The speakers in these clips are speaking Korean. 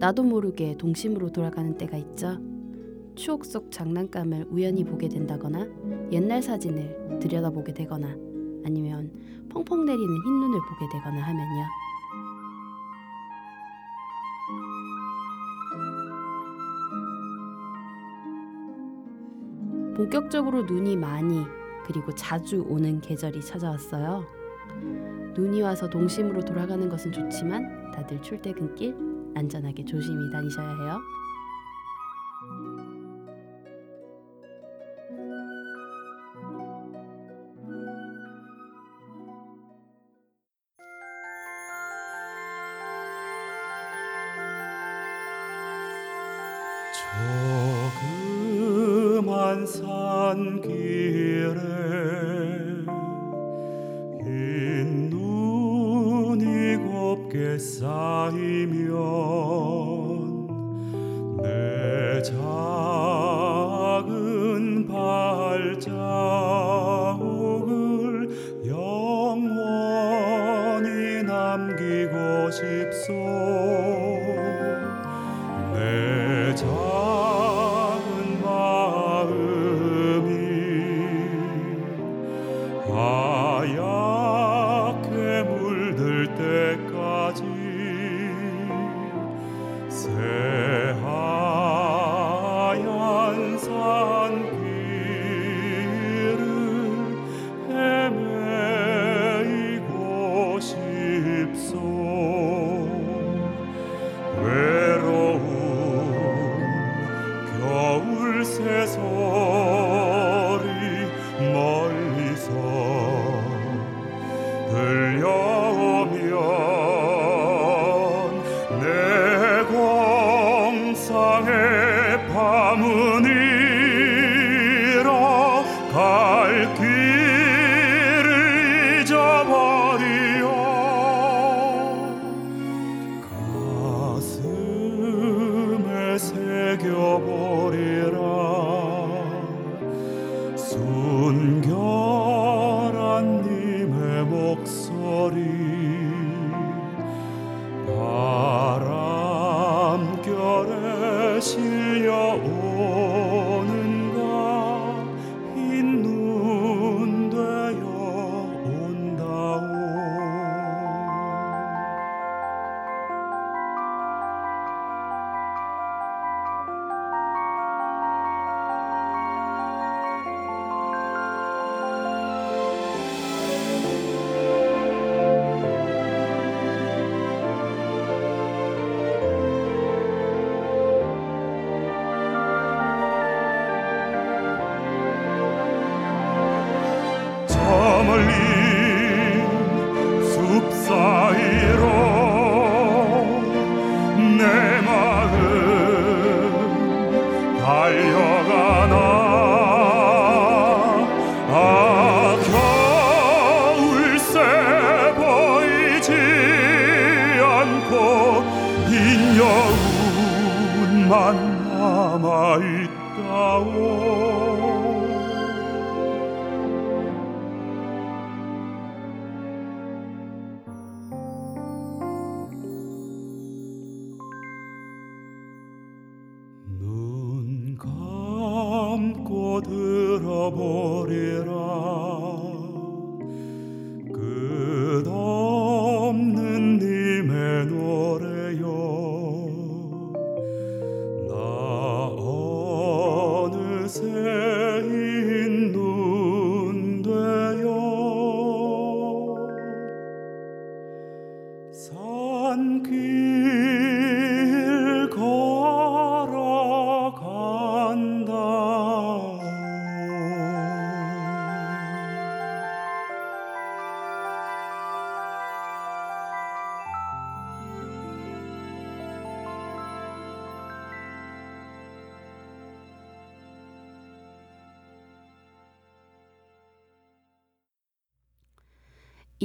나도 모르게 동심으로 돌아가는 때가 있죠. 추억 속 장난감을 우연히 보게 된다거나 옛날 사진을 들여다보게 되거나 아니면 펑펑 내리는 흰눈을 보게 되거나 하면요. 본격적으로 눈이 많이 그리고 자주 오는 계절이 찾아왔어요. 눈이 와서 동심으로 돌아가는 것은 좋지만 다들 출퇴근길 안전하게 조심히 다니셔야 해요. 공상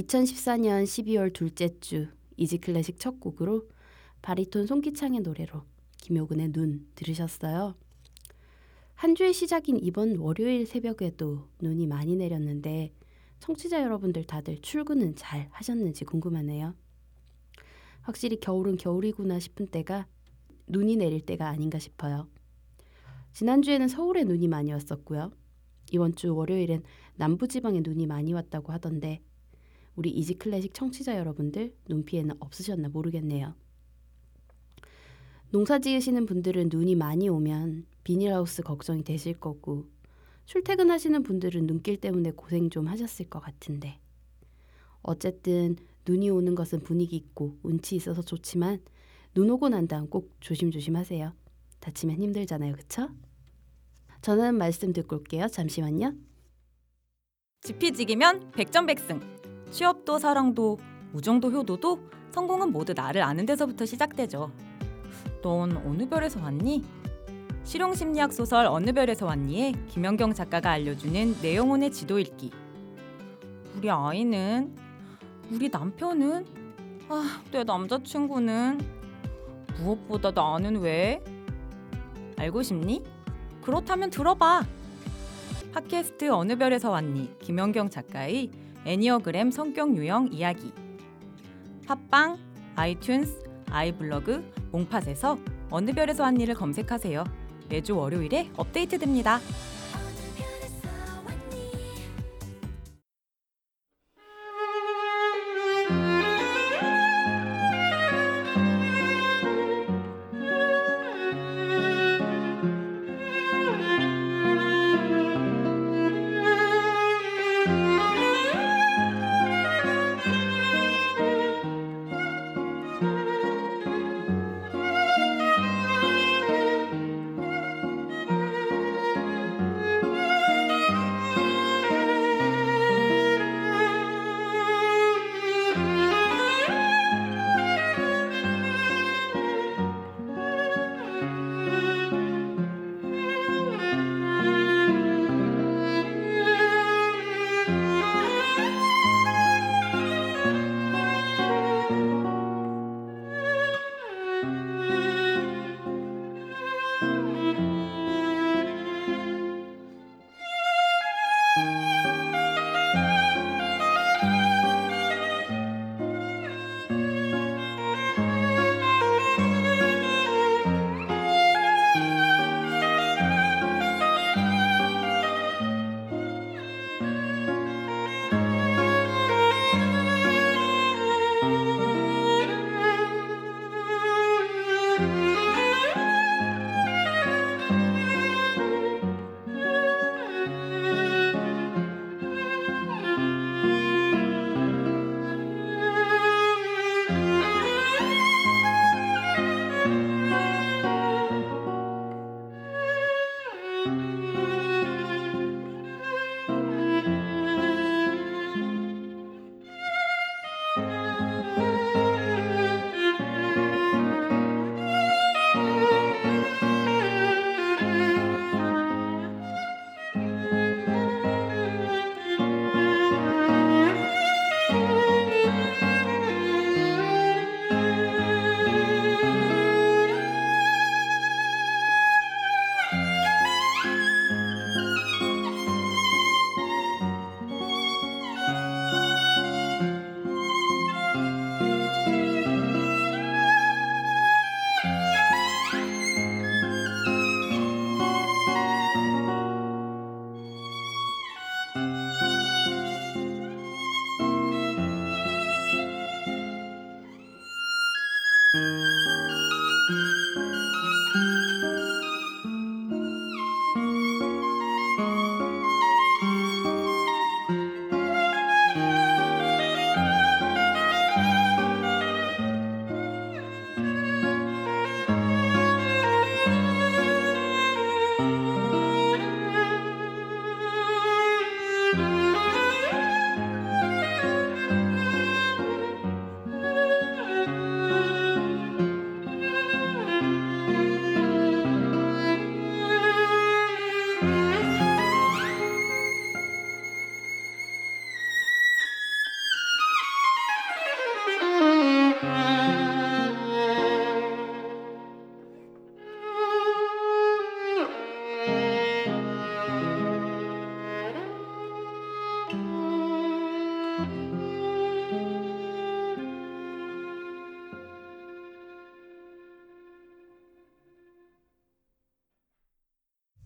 (2014년 12월) 둘째 주 이지 클래식 첫 곡으로 바리톤 송기창의 노래로 김효근의 눈 들으셨어요. 한 주의 시작인 이번 월요일 새벽에도 눈이 많이 내렸는데 청취자 여러분들 다들 출근은 잘 하셨는지 궁금하네요. 확실히 겨울은 겨울이구나 싶은 때가 눈이 내릴 때가 아닌가 싶어요. 지난주에는 서울에 눈이 많이 왔었고요. 이번 주 월요일엔 남부지방에 눈이 많이 왔다고 하던데 우리 이지클래식 청취자 여러분들 눈 피해는 없으셨나 모르겠네요. 농사 지으시는 분들은 눈이 많이 오면 비닐하우스 걱정이 되실 거고 출퇴근하시는 분들은 눈길 때문에 고생 좀 하셨을 것 같은데 어쨌든 눈이 오는 것은 분위기 있고 운치 있어서 좋지만 눈 오고 난 다음 꼭 조심조심 하세요. 다치면 힘들잖아요. 그쵸? 저는 말씀 듣고 올게요. 잠시만요. 지피지기면 백전백승. 취업도 사랑도 우정도 효도도 성공은 모두 나를 아는 데서부터 시작되죠. 넌 어느 별에서 왔니? 실용심리학 소설 어느 별에서 왔니에 김연경 작가가 알려주는 내 영혼의 지도 읽기. 우리 아이는 우리 남편은 아, 내 남자친구는 무엇보다 나는 왜? 알고 싶니? 그렇다면 들어봐. 팟캐스트 어느 별에서 왔니? 김연경 작가의 애니어그램 성격 유형 이야기. 팟빵, 아이튠스, 아이블로그, 몽팟에서 어느 별에서 왔니를 검색하세요. 매주 월요일에 업데이트됩니다.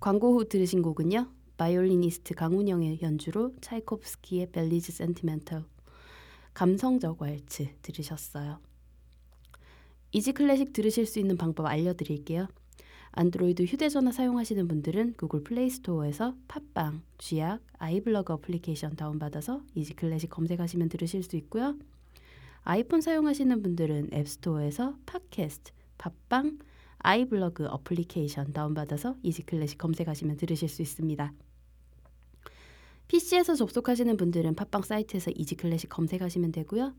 광고 후 들으신 곡은요. 바이올리니스트 강운영의 연주로 차이코프스키의 Valse Sentimentale 감성적 왈츠 들으셨어요. 이지 클래식 들으실 수 있는 방법 알려드릴게요. 안드로이드 휴대전화 사용하시는 분들은 구글 플레이 스토어에서 팟빵, 쥐약, 아이블러그 어플리케이션 다운받아서 이지 클래식 검색하시면 들으실 수 있고요. 아이폰 사용하시는 분들은 앱스토어에서 팟캐스트, 팟빵, 아이블로그 어플리케이션 다운받아서 이지 클래식 검색하시면 들으실 수 있습니다. PC에서 접속하시는 분들은 팟빵 사이트에서 이지 클래식 검색하시면 되고요.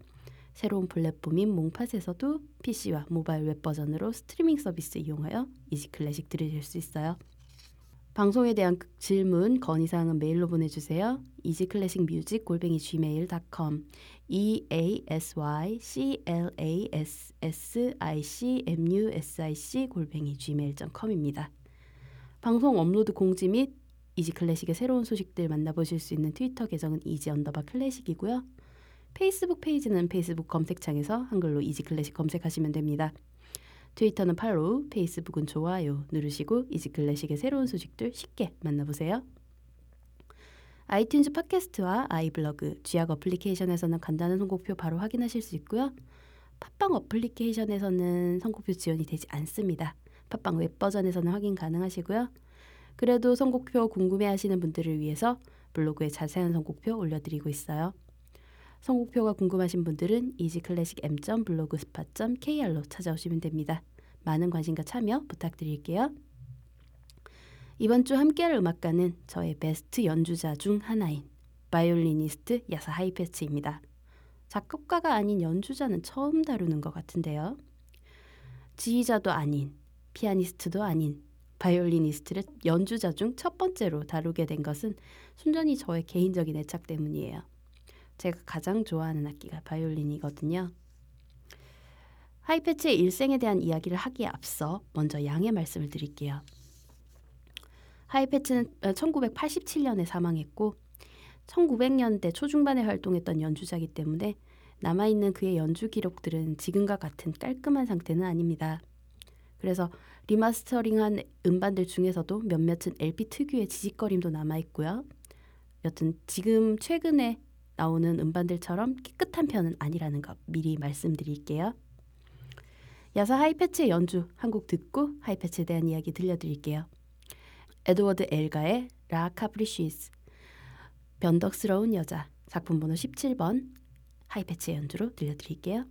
새로운 플랫폼인 몽팟에서도 PC와 모바일 웹 버전으로 스트리밍 서비스 이용하여 이지 클래식 들으실 수 있어요. 방송에 대한 질문, 건의사항은 메일로 보내주세요. 이지클래식뮤직 골뱅이 gmail.com e a s y c l a s s i c m u s i c 골뱅이 gmail.com입니다. 방송 업로드 공지 및 이지 클래식의 새로운 소식들 만나보실 수 있는 트위터 계정은 이지 언더바 클래식이고요. 페이스북 페이지는 페이스북 검색창에서 한글로 이지 클래식 검색하시면 됩니다. 트위터는 팔로우, 페이스북은 좋아요 누르시고 이지 클래식의 새로운 소식들 쉽게 만나보세요. 아이튠즈 팟캐스트와 아이블로그, 쥐약 어플리케이션에서는 간단한 선곡표 바로 확인하실 수 있고요. 팟빵 어플리케이션에서는 선곡표 지원이 되지 않습니다. 팟빵 웹 버전에서는 확인 가능하시고요. 그래도 선곡표 궁금해하시는 분들을 위해서 블로그에 자세한 선곡표 올려드리고 있어요. 선곡표가 궁금하신 분들은 easyclassicm.blogspot.kr로 찾아오시면 됩니다. 많은 관심과 참여 부탁드릴게요. 이번 주 함께할 음악가는 저의 베스트 연주자 중 하나인 바이올리니스트 야사 하이페츠입니다. 작곡가가 아닌 연주자는 처음 다루는 것 같은데요. 지휘자도 아닌, 피아니스트도 아닌 바이올리니스트를 연주자 중 첫 번째로 다루게 된 것은 순전히 저의 개인적인 애착 때문이에요. 제가 가장 좋아하는 악기가 바이올린이거든요. 하이페츠의 일생에 대한 이야기를 하기에 앞서 먼저 양해 말씀을 드릴게요. 하이페츠는 1987년에 사망했고 1900년대 초중반에 활동했던 연주자이기 때문에 남아있는 그의 연주 기록들은 지금과 같은 깔끔한 상태는 아닙니다. 그래서 리마스터링한 음반들 중에서도 몇몇은 LP 특유의 지직거림도 남아있고요. 여튼 지금 최근에 나오는 음반들처럼 깨끗한 편은 아니라는 것 미리 말씀드릴게요. 야사 하이페츠의 연주 한 곡 듣고 하이페츠에 대한 이야기 들려드릴게요. 에드워드 엘가의 라 카프리시스 변덕스러운 여자 작품 번호 17번 하이페츠의 연주로 들려드릴게요.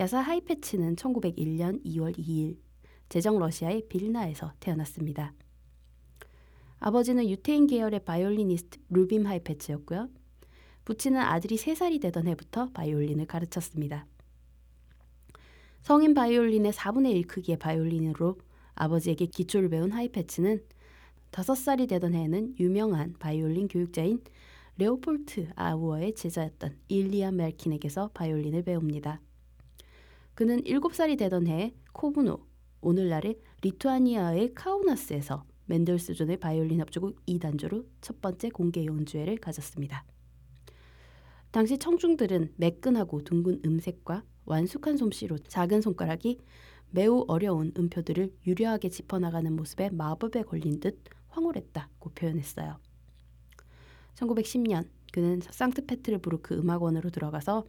야사 하이페츠는 1901년 2월 2일 제정 러시아의 빌나에서 태어났습니다. 아버지는 유태인 계열의 바이올리니스트 루빔 하이페츠였고요. 부친은 아들이 3살이 되던 해부터 바이올린을 가르쳤습니다. 성인 바이올린의 4분의 1 크기의 바이올린으로 아버지에게 기초를 배운 하이페츠는 5살이 되던 해에는 유명한 바이올린 교육자인 레오폴트 아우어의 제자였던 일리아 말킨에게서 바이올린을 배웁니다. 그는 7살이 되던 해에 코브노, 오늘날의 리투아니아의 카우나스에서 멘델스존의 바이올린 합주곡 2단조로 첫 번째 공개 연주회를 가졌습니다. 당시 청중들은 매끈하고 둥근 음색과 완숙한 솜씨로 작은 손가락이 매우 어려운 음표들을 유려하게 짚어나가는 모습에 마법에 걸린 듯 황홀했다고 표현했어요. 1910년 그는 상트페테르부르크 음악원으로 들어가서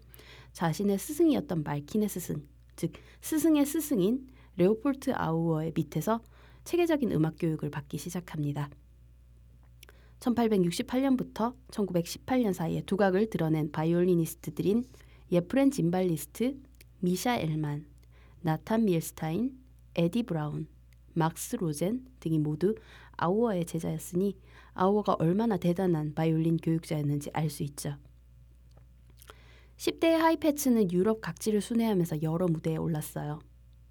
자신의 스승이었던 말킨의 스승, 즉 스승의 스승인 레오폴트 아우어의 밑에서 체계적인 음악 교육을 받기 시작합니다. 1868년부터 1918년 사이에 두각을 드러낸 바이올리니스트들인 예프렌 짐발리스트, 미샤 엘만, 나탄 밀스타인, 에디 브라운, 막스 로젠 등이 모두 아우어의 제자였으니 아우어가 얼마나 대단한 바이올린 교육자였는지 알 수 있죠. 10대의 하이패츠는 유럽 각지를 순회하면서 여러 무대에 올랐어요.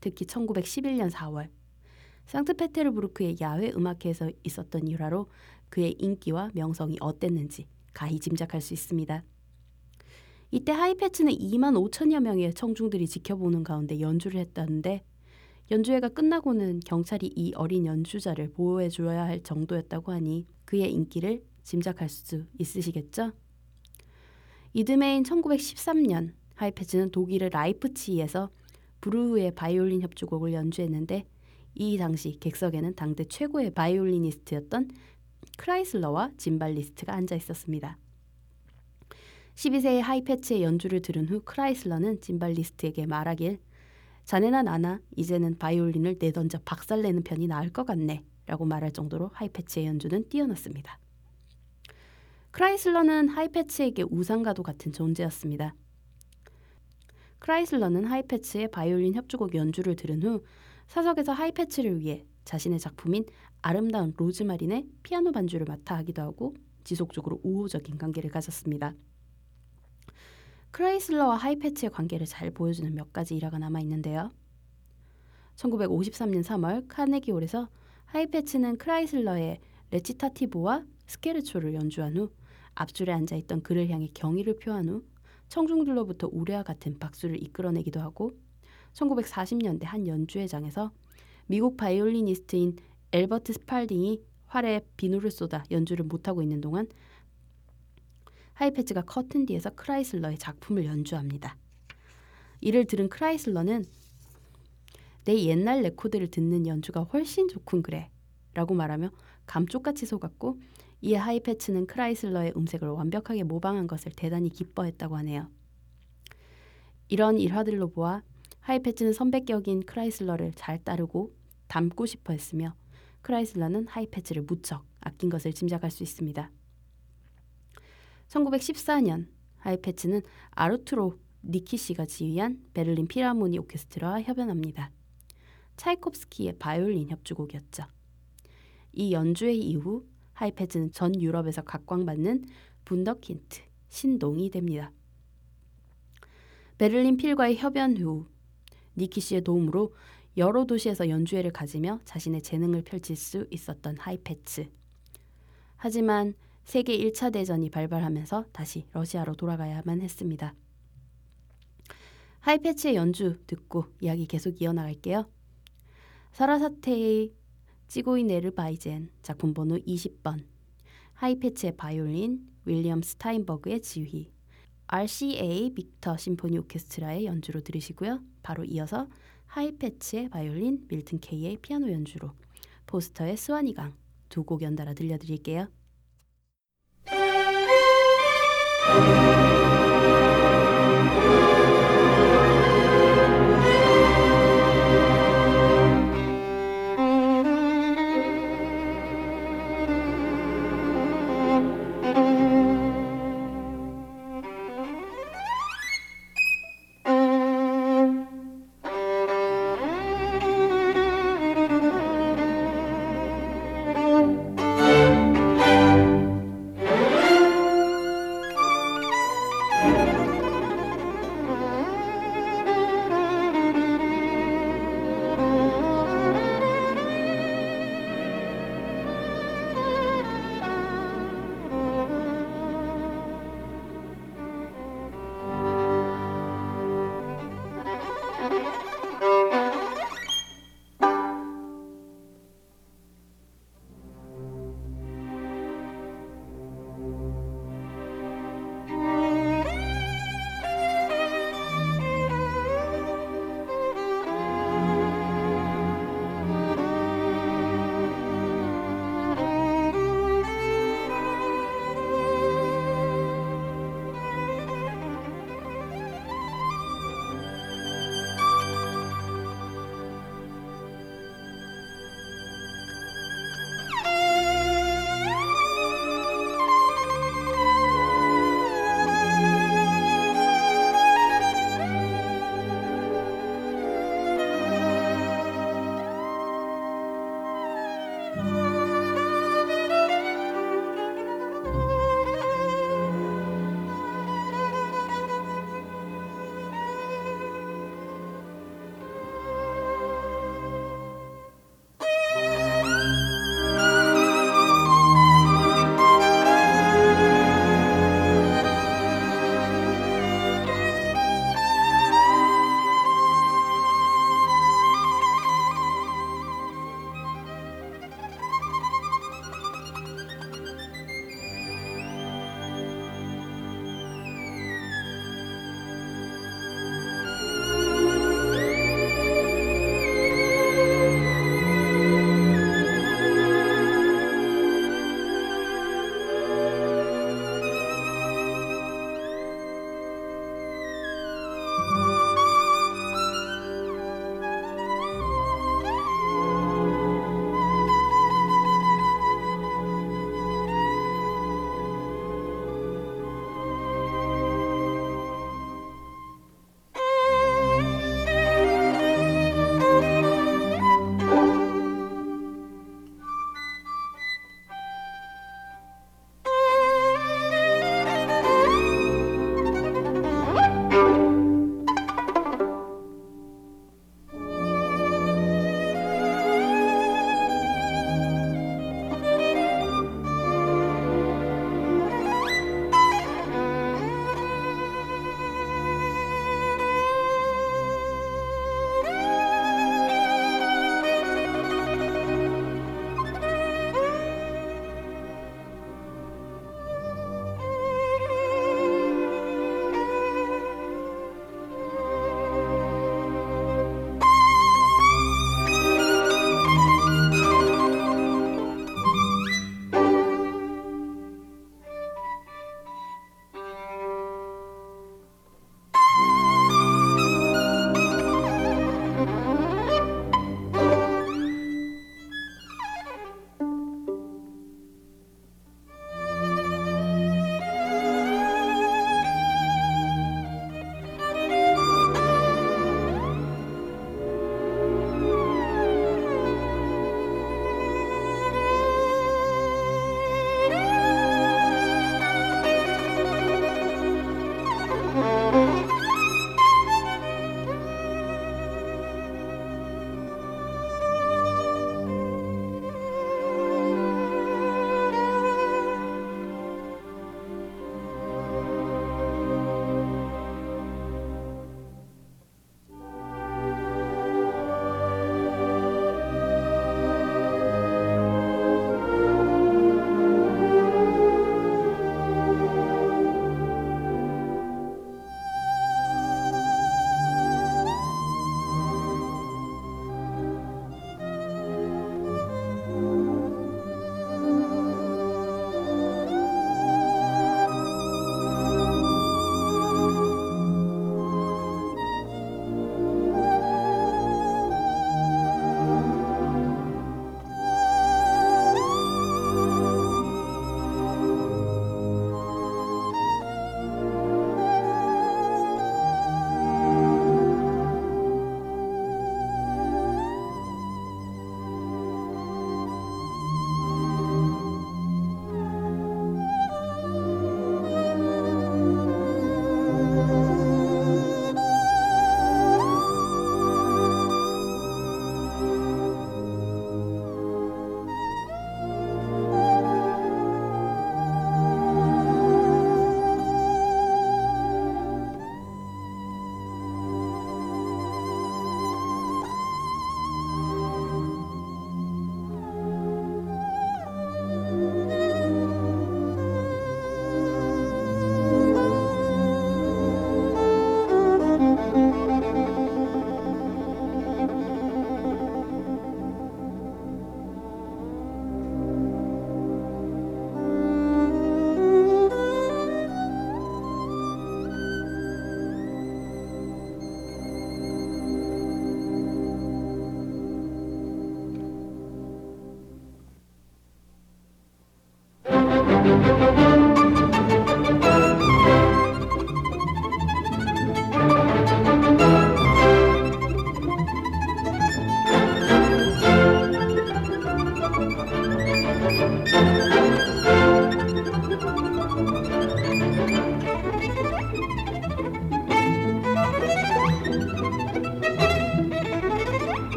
특히 1911년 4월 상트페테르부르크의 야외 음악회에서 있었던 일화로 그의 인기와 명성이 어땠는지 가히 짐작할 수 있습니다. 이때 하이패츠는 2만 5천여 명의 청중들이 지켜보는 가운데 연주를 했다는데 연주회가 끝나고는 경찰이 이 어린 연주자를 보호해 줘야 할 정도였다고 하니 그의 인기를 짐작할 수 있으시겠죠? 이듬해인 1913년 하이페츠는 독일의 라이프치히에서 브루흐의 바이올린 협주곡을 연주했는데 이 당시 객석에는 당대 최고의 바이올리니스트였던 크라이슬러와 짐발리스트가 앉아 있었습니다. 12세의 하이페츠의 연주를 들은 후 크라이슬러는 짐발리스트에게 말하길 자네나 나나 이제는 바이올린을 내던져 박살내는 편이 나을 것 같네 라고 말할 정도로 하이페츠의 연주는 뛰어났습니다. 크라이슬러는 하이페츠에게 우상과도 같은 존재였습니다. 크라이슬러는 하이페츠의 바이올린 협주곡 연주를 들은 후 사석에서 하이페츠를 위해 자신의 작품인 아름다운 로즈마린의 피아노 반주를 맡아 하기도 하고 지속적으로 우호적인 관계를 가졌습니다. 크라이슬러와 하이페츠의 관계를 잘 보여주는 몇 가지 일화가 남아 있는데요. 1953년 3월 카네기홀에서 하이페츠는 크라이슬러의 레치타티브와 스케르초를 연주한 후 앞줄에 앉아 있던 그를 향해 경의를 표한 후 청중들로부터 우레와 같은 박수를 이끌어내기도 하고 1940년대 한 연주회장에서 미국 바이올리니스트인 엘버트 스팔딩이 활에 비누를 쏟아 연주를 못하고 있는 동안 하이페츠가 커튼 뒤에서 크라이슬러의 작품을 연주합니다. 이를 들은 크라이슬러는 내 옛날 레코드를 듣는 연주가 훨씬 좋군 그래 라고 말하며 감쪽같이 속았고 이에 하이페츠는 크라이슬러의 음색을 완벽하게 모방한 것을 대단히 기뻐했다고 하네요. 이런 일화들로 보아 하이페츠는 선배격인 크라이슬러를 잘 따르고 닮고 싶어 했으며 크라이슬러는 하이페츠를 무척 아낀 것을 짐작할 수 있습니다. 1914년 하이페츠는 아르투로 니키시가 지휘한 베를린 피라모니 오케스트라와 협연합니다. 차이콥스키의 바이올린 협주곡이었죠. 이 연주회 이후 하이패츠는 전 유럽에서 각광받는 분더킨트 신동이 됩니다. 베를린 필과의 협연 후 니키 씨의 도움으로 여러 도시에서 연주회를 가지며 자신의 재능을 펼칠 수 있었던 하이패츠. 하지만 세계 1차 대전이 발발하면서 다시 러시아로 돌아가야만 했습니다. 하이페츠의 연주 듣고 이야기 계속 이어나갈게요. 사라사테의 찌고이네르 바이젠. 작품 번호 20번. 하이페츠의 바이올린 윌리엄 스타인버그의 지휘. RCA 빅터 심포니 오케스트라의 연주로 들으시고요. 바로 이어서 하이페츠의 바이올린 밀튼 케이의 피아노 연주로. 포스터의 스와니강. 두 곡 연달아 들려드릴게요.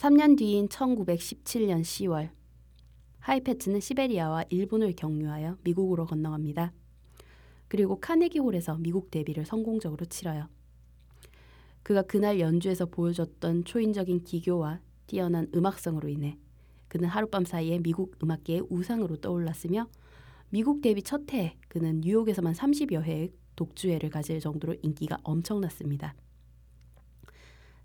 3년 뒤인 1917년 10월 하이패츠는 시베리아와 일본을 경유하여 미국으로 건너갑니다. 그리고 카네기 홀에서 미국 데뷔를 성공적으로 치러요. 그가 그날 연주에서 보여줬던 초인적인 기교와 뛰어난 음악성으로 인해 그는 하룻밤 사이에 미국 음악계의 우상으로 떠올랐으며 미국 데뷔 첫 해에 그는 뉴욕에서만 30여 회의 독주회를 가질 정도로 인기가 엄청났습니다.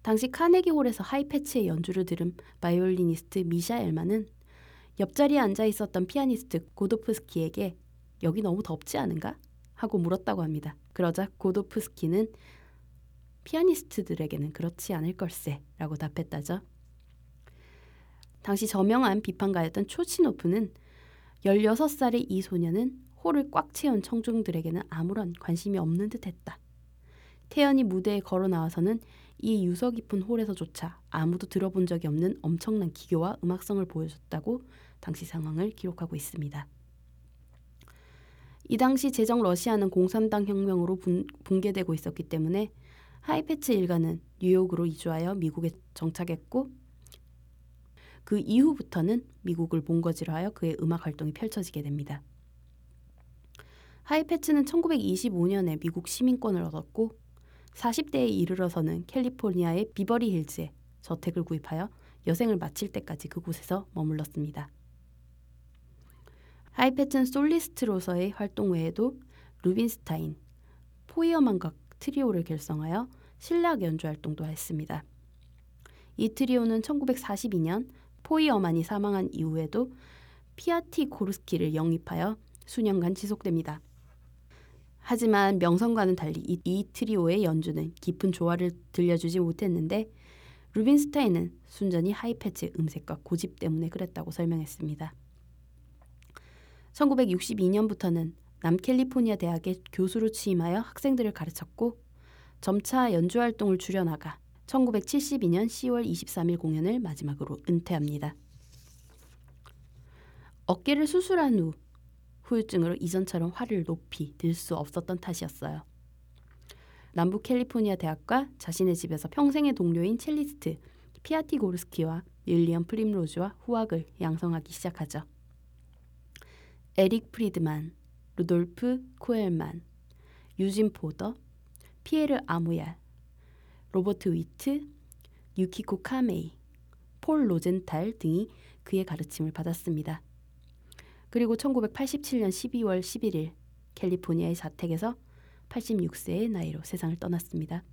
당시 카네기 홀에서 하이페츠의 연주를 들은 바이올리니스트 미샤 엘만은 옆자리에 앉아 있었던 피아니스트 고도프스키에게 여기 너무 덥지 않은가? 하고 물었다고 합니다. 그러자 고도프스키는 피아니스트들에게는 그렇지 않을 걸세 라고 답했다죠. 당시 저명한 비판가였던 초치노프는 16살의 이 소년은 홀을 꽉 채운 청중들에게는 아무런 관심이 없는 듯 했다. 태연이 무대에 걸어 나와서는 이 유서 깊은 홀에서조차 아무도 들어본 적이 없는 엄청난 기교와 음악성을 보여줬다고 당시 상황을 기록하고 있습니다. 이 당시 제정 러시아는 공산당 혁명으로 분, 붕괴되고 있었기 때문에 하이패츠 일가는 뉴욕으로 이주하여 미국에 정착했고 그 이후부터는 미국을 본거지로 하여 그의 음악 활동이 펼쳐지게 됩니다. 하이페츠는 1925년에 미국 시민권을 얻었고 40대에 이르러서는 캘리포니아의 비버리 힐즈에 저택을 구입하여 여생을 마칠 때까지 그곳에서 머물렀습니다. 하이페츠는 솔리스트로서의 활동 외에도 루빈스타인, 포이어만과 트리오를 결성하여 실내악 연주 활동도 했습니다. 이 트리오는 1942년 포이어만이 사망한 이후에도 피아티 고르스키를 영입하여 수년간 지속됩니다. 하지만 명성과는 달리 이, 이 트리오의 연주는 깊은 조화를 들려주지 못했는데 루빈스타인은 순전히 하이패치 음색과 고집 때문에 그랬다고 설명했습니다. 1962년부터는 남캘리포니아 대학의 교수로 취임하여 학생들을 가르쳤고 점차 연주 활동을 줄여나가 1972년 10월 23일 공연을 마지막으로 은퇴합니다. 어깨를 수술한 후 후유증으로 이전처럼 활을 높이 들 수 없었던 탓이었어요. 남부 캘리포니아 대학과 자신의 집에서 평생의 동료인 첼리스트 피아티고르스키와 윌리엄 프림로즈와 후학을 양성하기 시작하죠. 에릭 프리드만, 루돌프 코엘만, 유진 포더, 피에르 아모얄, 로버트 위트, 유키코 카메이, 폴 로젠탈 등이 그의 가르침을 받았습니다. 그리고 1987년 12월 11일 캘리포니아의 자택에서 86세의 나이로 세상을 떠났습니다.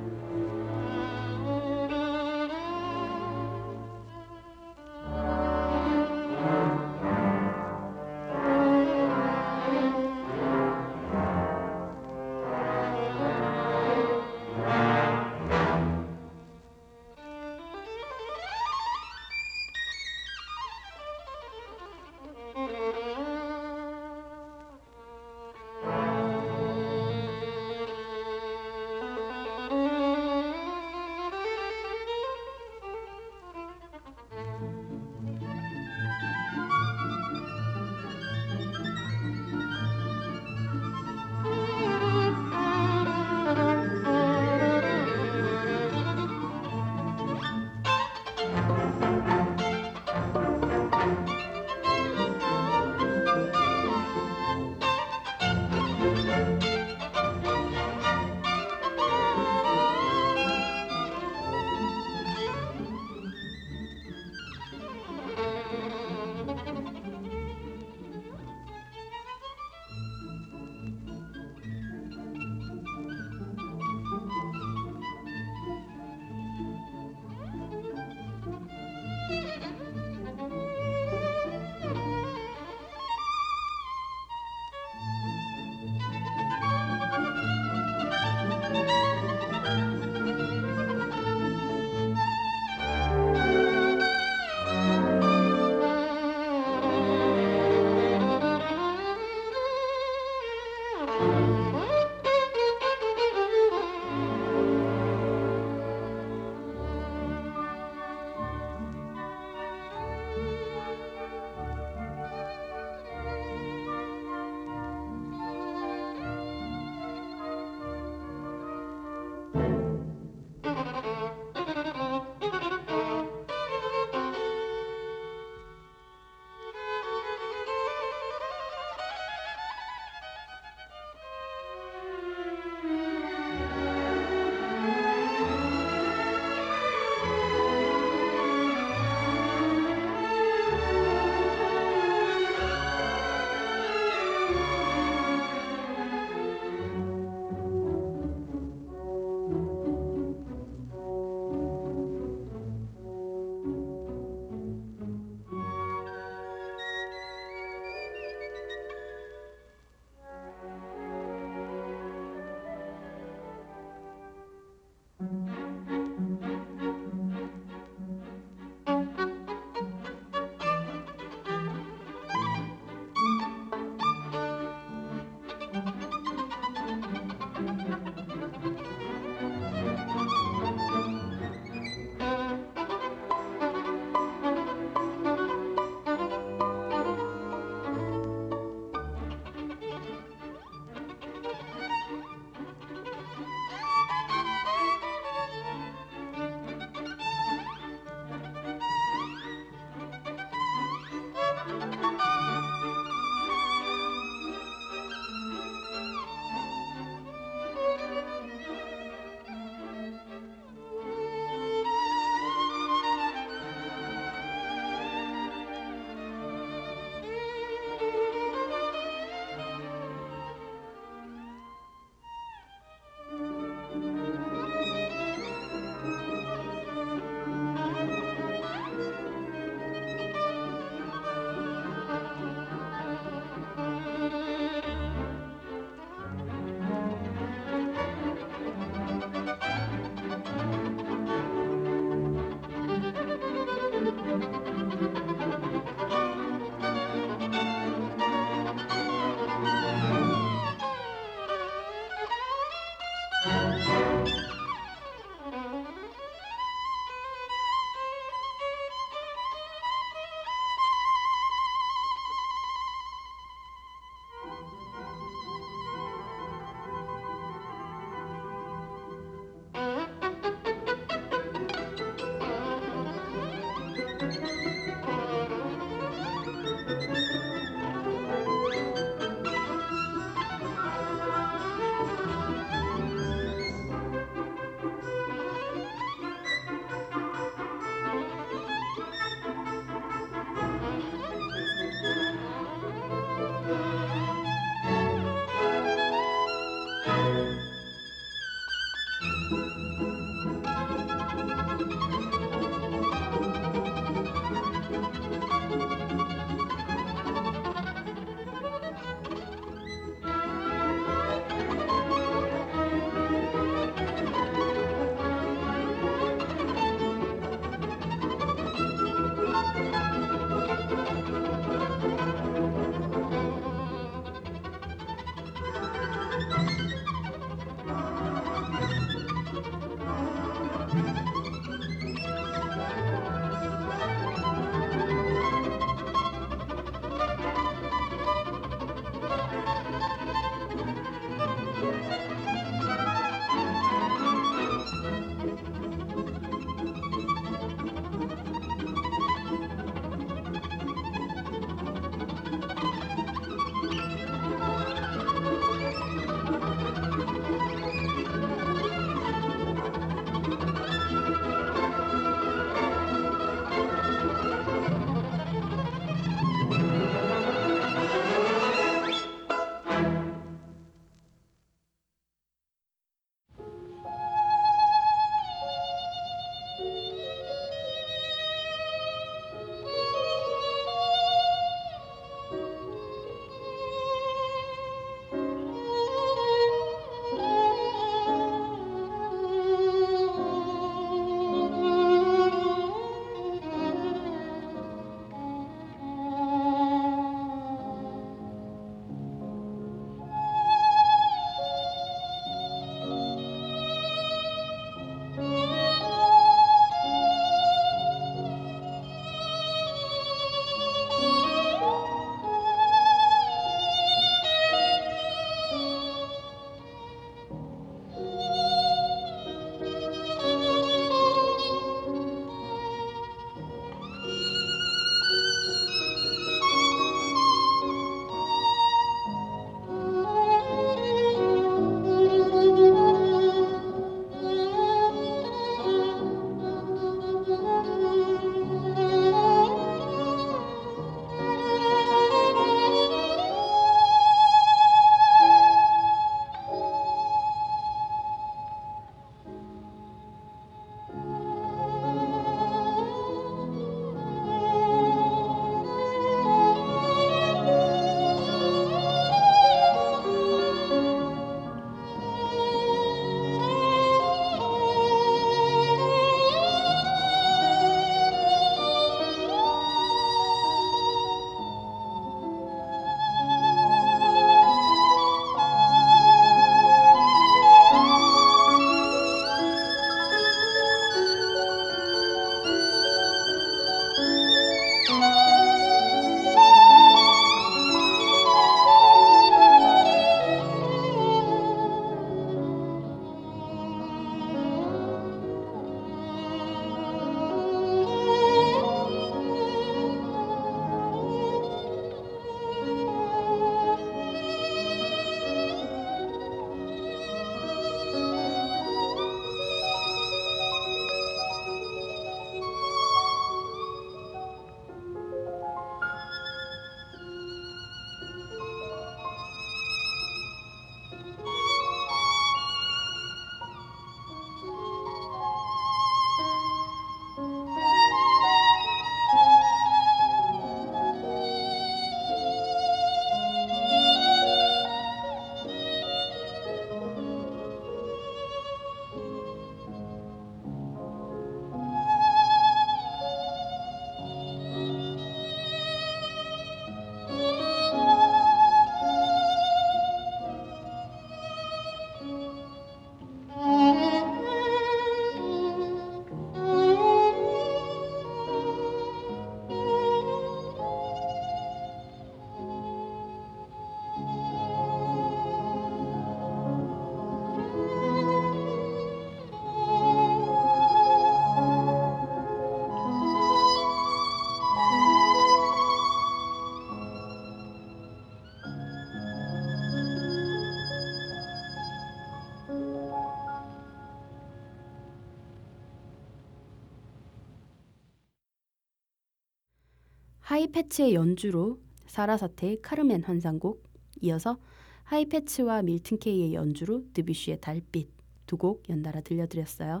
하이패치의 연주로 사라사테의 카르멘 환상곡, 이어서 하이패치와 밀튼 케이의 연주로 드뷔시의 달빛 두 곡 연달아 들려드렸어요.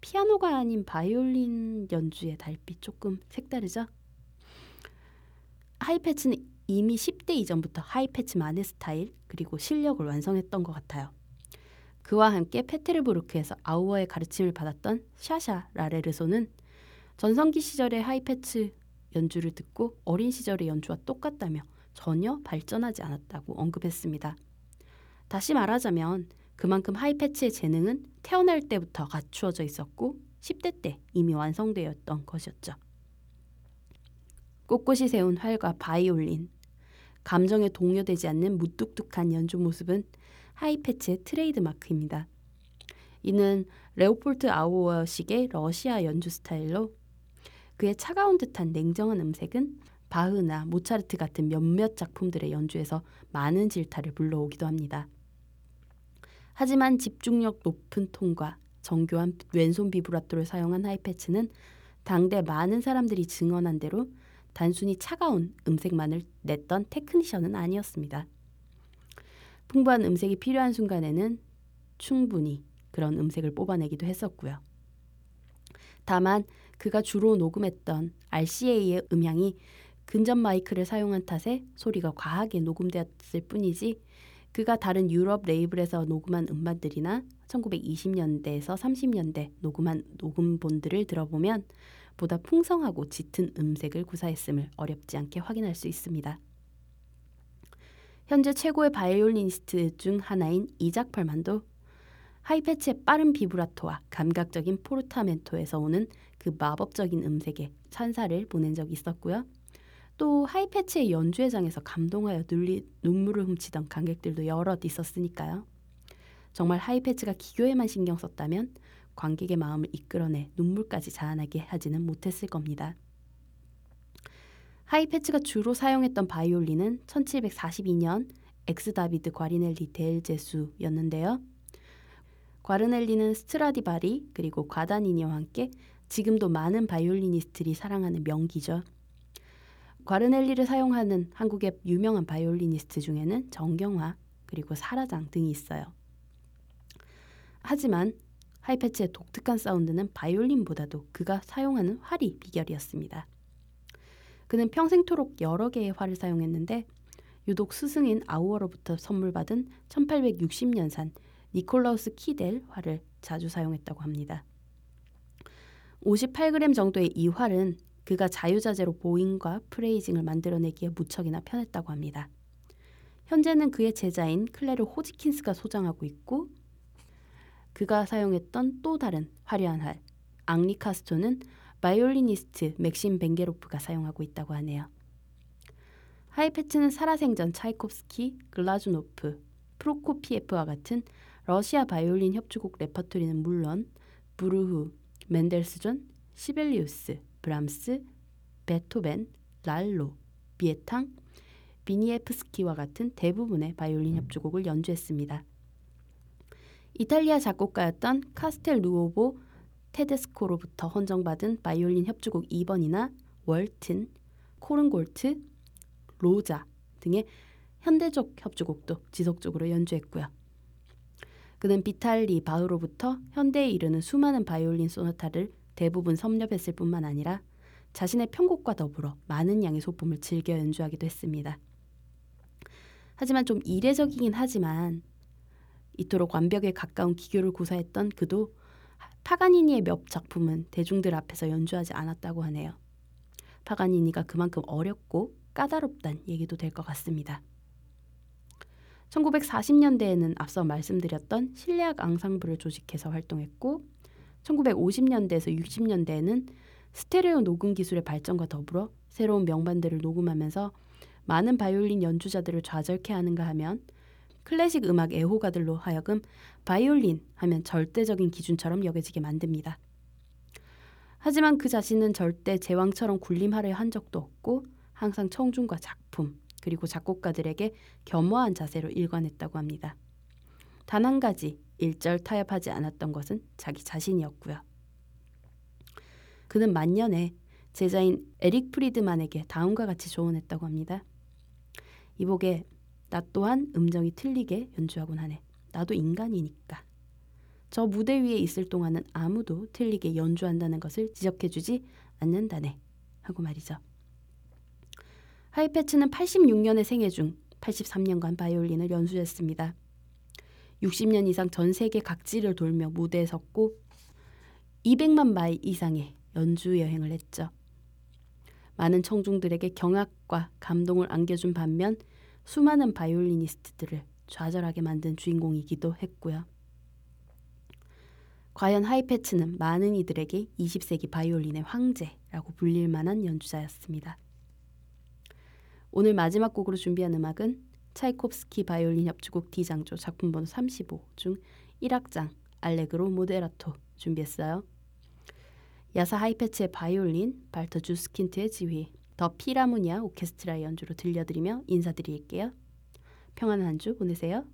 피아노가 아닌 바이올린 연주의 달빛 조금 색다르죠? 하이패치는 이미 10대 이전부터 하이패치만의 스타일 그리고 실력을 완성했던 것 같아요. 그와 함께 페테르부르크에서 아우어의 가르침을 받았던 샤샤 라레르소는 전성기 시절의 하이페츠 연주를 듣고 어린 시절의 연주와 똑같다며 전혀 발전하지 않았다고 언급했습니다. 다시 말하자면 그만큼 하이페츠의 재능은 태어날 때부터 갖추어져 있었고 10대 때 이미 완성되었던 것이었죠. 꼿꼿이 세운 활과 바이올린, 감정에 동요되지 않는 무뚝뚝한 연주 모습은 하이페츠의 트레이드 마크입니다. 이는 레오폴트 아우어식의 러시아 연주 스타일로 그의 차가운 듯한 냉정한 음색은 바흐나 모차르트 같은 몇몇 작품들의 연주에서 많은 질타를 불러오기도 합니다. 하지만 집중력 높은 톤과 정교한 왼손 비브라토를 사용한 하이패치는 당대 많은 사람들이 증언한 대로 단순히 차가운 음색만을 냈던 테크니션은 아니었습니다. 풍부한 음색이 필요한 순간에는 충분히 그런 음색을 뽑아내기도 했었고요. 다만 그가 주로 녹음했던 RCA의 음향이 근접 마이크를 사용한 탓에 소리가 과하게 녹음되었을 뿐이지 그가 다른 유럽 레이블에서 녹음한 음반들이나 1920년대에서 30년대 녹음한 녹음본들을 들어보면 보다 풍성하고 짙은 음색을 구사했음을 어렵지 않게 확인할 수 있습니다. 현재 최고의 바이올리니스트 중 하나인 이작 펄만도 하이페츠의 빠른 비브라토와 감각적인 포르타멘토에서 오는 그 마법적인 음색에 찬사를 보낸 적이 있었고요. 또 하이페츠의 연주회장에서 감동하여 눈리, 눈물을 훔치던 관객들도 여럿 있었으니까요. 정말 하이페츠가 기교에만 신경 썼다면 관객의 마음을 이끌어내 눈물까지 자아내게 하지는 못했을 겁니다. 하이페츠가 주로 사용했던 바이올린은 1742년 엑스 다비드 과르넬리 델 제수였는데요. 과르넬리는 스트라디바리 그리고 과다니니와 함께 지금도 많은 바이올리니스트들이 사랑하는 명기죠. 과르넬리를 사용하는 한국의 유명한 바이올리니스트 중에는 정경화 그리고 사라장 등이 있어요. 하지만 하이페츠의 독특한 사운드는 바이올린보다도 그가 사용하는 활이 비결이었습니다. 그는 평생토록 여러 개의 활을 사용했는데 유독 스승인 아우어로부터 선물받은 1860년산 니콜라우스 키텔 활을 자주 사용했다고 합니다. 58g 정도의 이 활은 그가 자유자재로 보잉과 프레이징을 만들어내기에 무척이나 편했다고 합니다. 현재는 그의 제자인 클레르 호지킨스가 소장하고 있고 그가 사용했던 또 다른 화려한 활 앙리 카스토는 바이올리니스트 맥심 벤게로프가 사용하고 있다고 하네요. 하이페츠는 살아생전 차이콥스키, 글라주노프, 프로코피에프와 같은 러시아 바이올린 협주곡 레퍼토리는 물론 부르흐, 멘델스존, 시벨리우스, 브람스, 베토벤, 랄로, 비에탕, 비니에프스키와 같은 대부분의 바이올린 협주곡을 연주했습니다. 이탈리아 작곡가였던 카스텔 루오보 테데스코로부터 헌정받은 바이올린 협주곡 2번이나 월튼, 코른골트, 로자 등의 현대적 협주곡도 지속적으로 연주했고요. 그는 비탈리 바흐로부터 현대에 이르는 수많은 바이올린 소나타를 대부분 섭렵했을 뿐만 아니라 자신의 편곡과 더불어 많은 양의 소품을 즐겨 연주하기도 했습니다. 하지만 좀 이례적이긴 하지만 이토록 완벽에 가까운 기교를 구사했던 그도 파가니니의 몇 작품은 대중들 앞에서 연주하지 않았다고 하네요. 파가니니가 그만큼 어렵고 까다롭단 얘기도 될 것 같습니다. 1940년대에는 앞서 말씀드렸던 실내악 앙상블을 조직해서 활동했고 1950년대에서 60년대에는 스테레오 녹음 기술의 발전과 더불어 새로운 명반들을 녹음하면서 많은 바이올린 연주자들을 좌절케 하는가 하면 클래식 음악 애호가들로 하여금 바이올린 하면 절대적인 기준처럼 여겨지게 만듭니다. 하지만 그 자신은 절대 제왕처럼 군림하려 한 적도 없고 항상 청중과 작품 그리고 작곡가들에게 겸허한 자세로 일관했다고 합니다. 단 한 가지 일절 타협하지 않았던 것은 자기 자신이었고요. 그는 만년에 제자인 에릭 프리드만에게 다음과 같이 조언했다고 합니다. 이복에 나 또한 음정이 틀리게 연주하곤 하네. 나도 인간이니까. 저 무대 위에 있을 동안은 아무도 틀리게 연주한다는 것을 지적해주지 않는다네 하고 말이죠. 하이패츠는 86년의 생애 중 83년간 바이올린을 연주했습니다. 60년 이상 전 세계 각지를 돌며 무대에 섰고 200만 마일 이상의 연주 여행을 했죠. 많은 청중들에게 경악과 감동을 안겨준 반면 수많은 바이올리니스트들을 좌절하게 만든 주인공이기도 했고요. 과연 하이패츠는 많은 이들에게 20세기 바이올린의 황제라고 불릴 만한 연주자였습니다. 오늘 마지막 곡으로 준비한 음악은 차이콥스키 바이올린 협주곡 D장조 작품 번호 35 중 1악장 알레그로 모데라토 준비했어요. 야사 하이패츠의 바이올린, 발터 주스킨트의 지휘, 더 피라모니아 오케스트라의 연주로 들려드리며 인사드릴게요. 평안한 한 주 보내세요.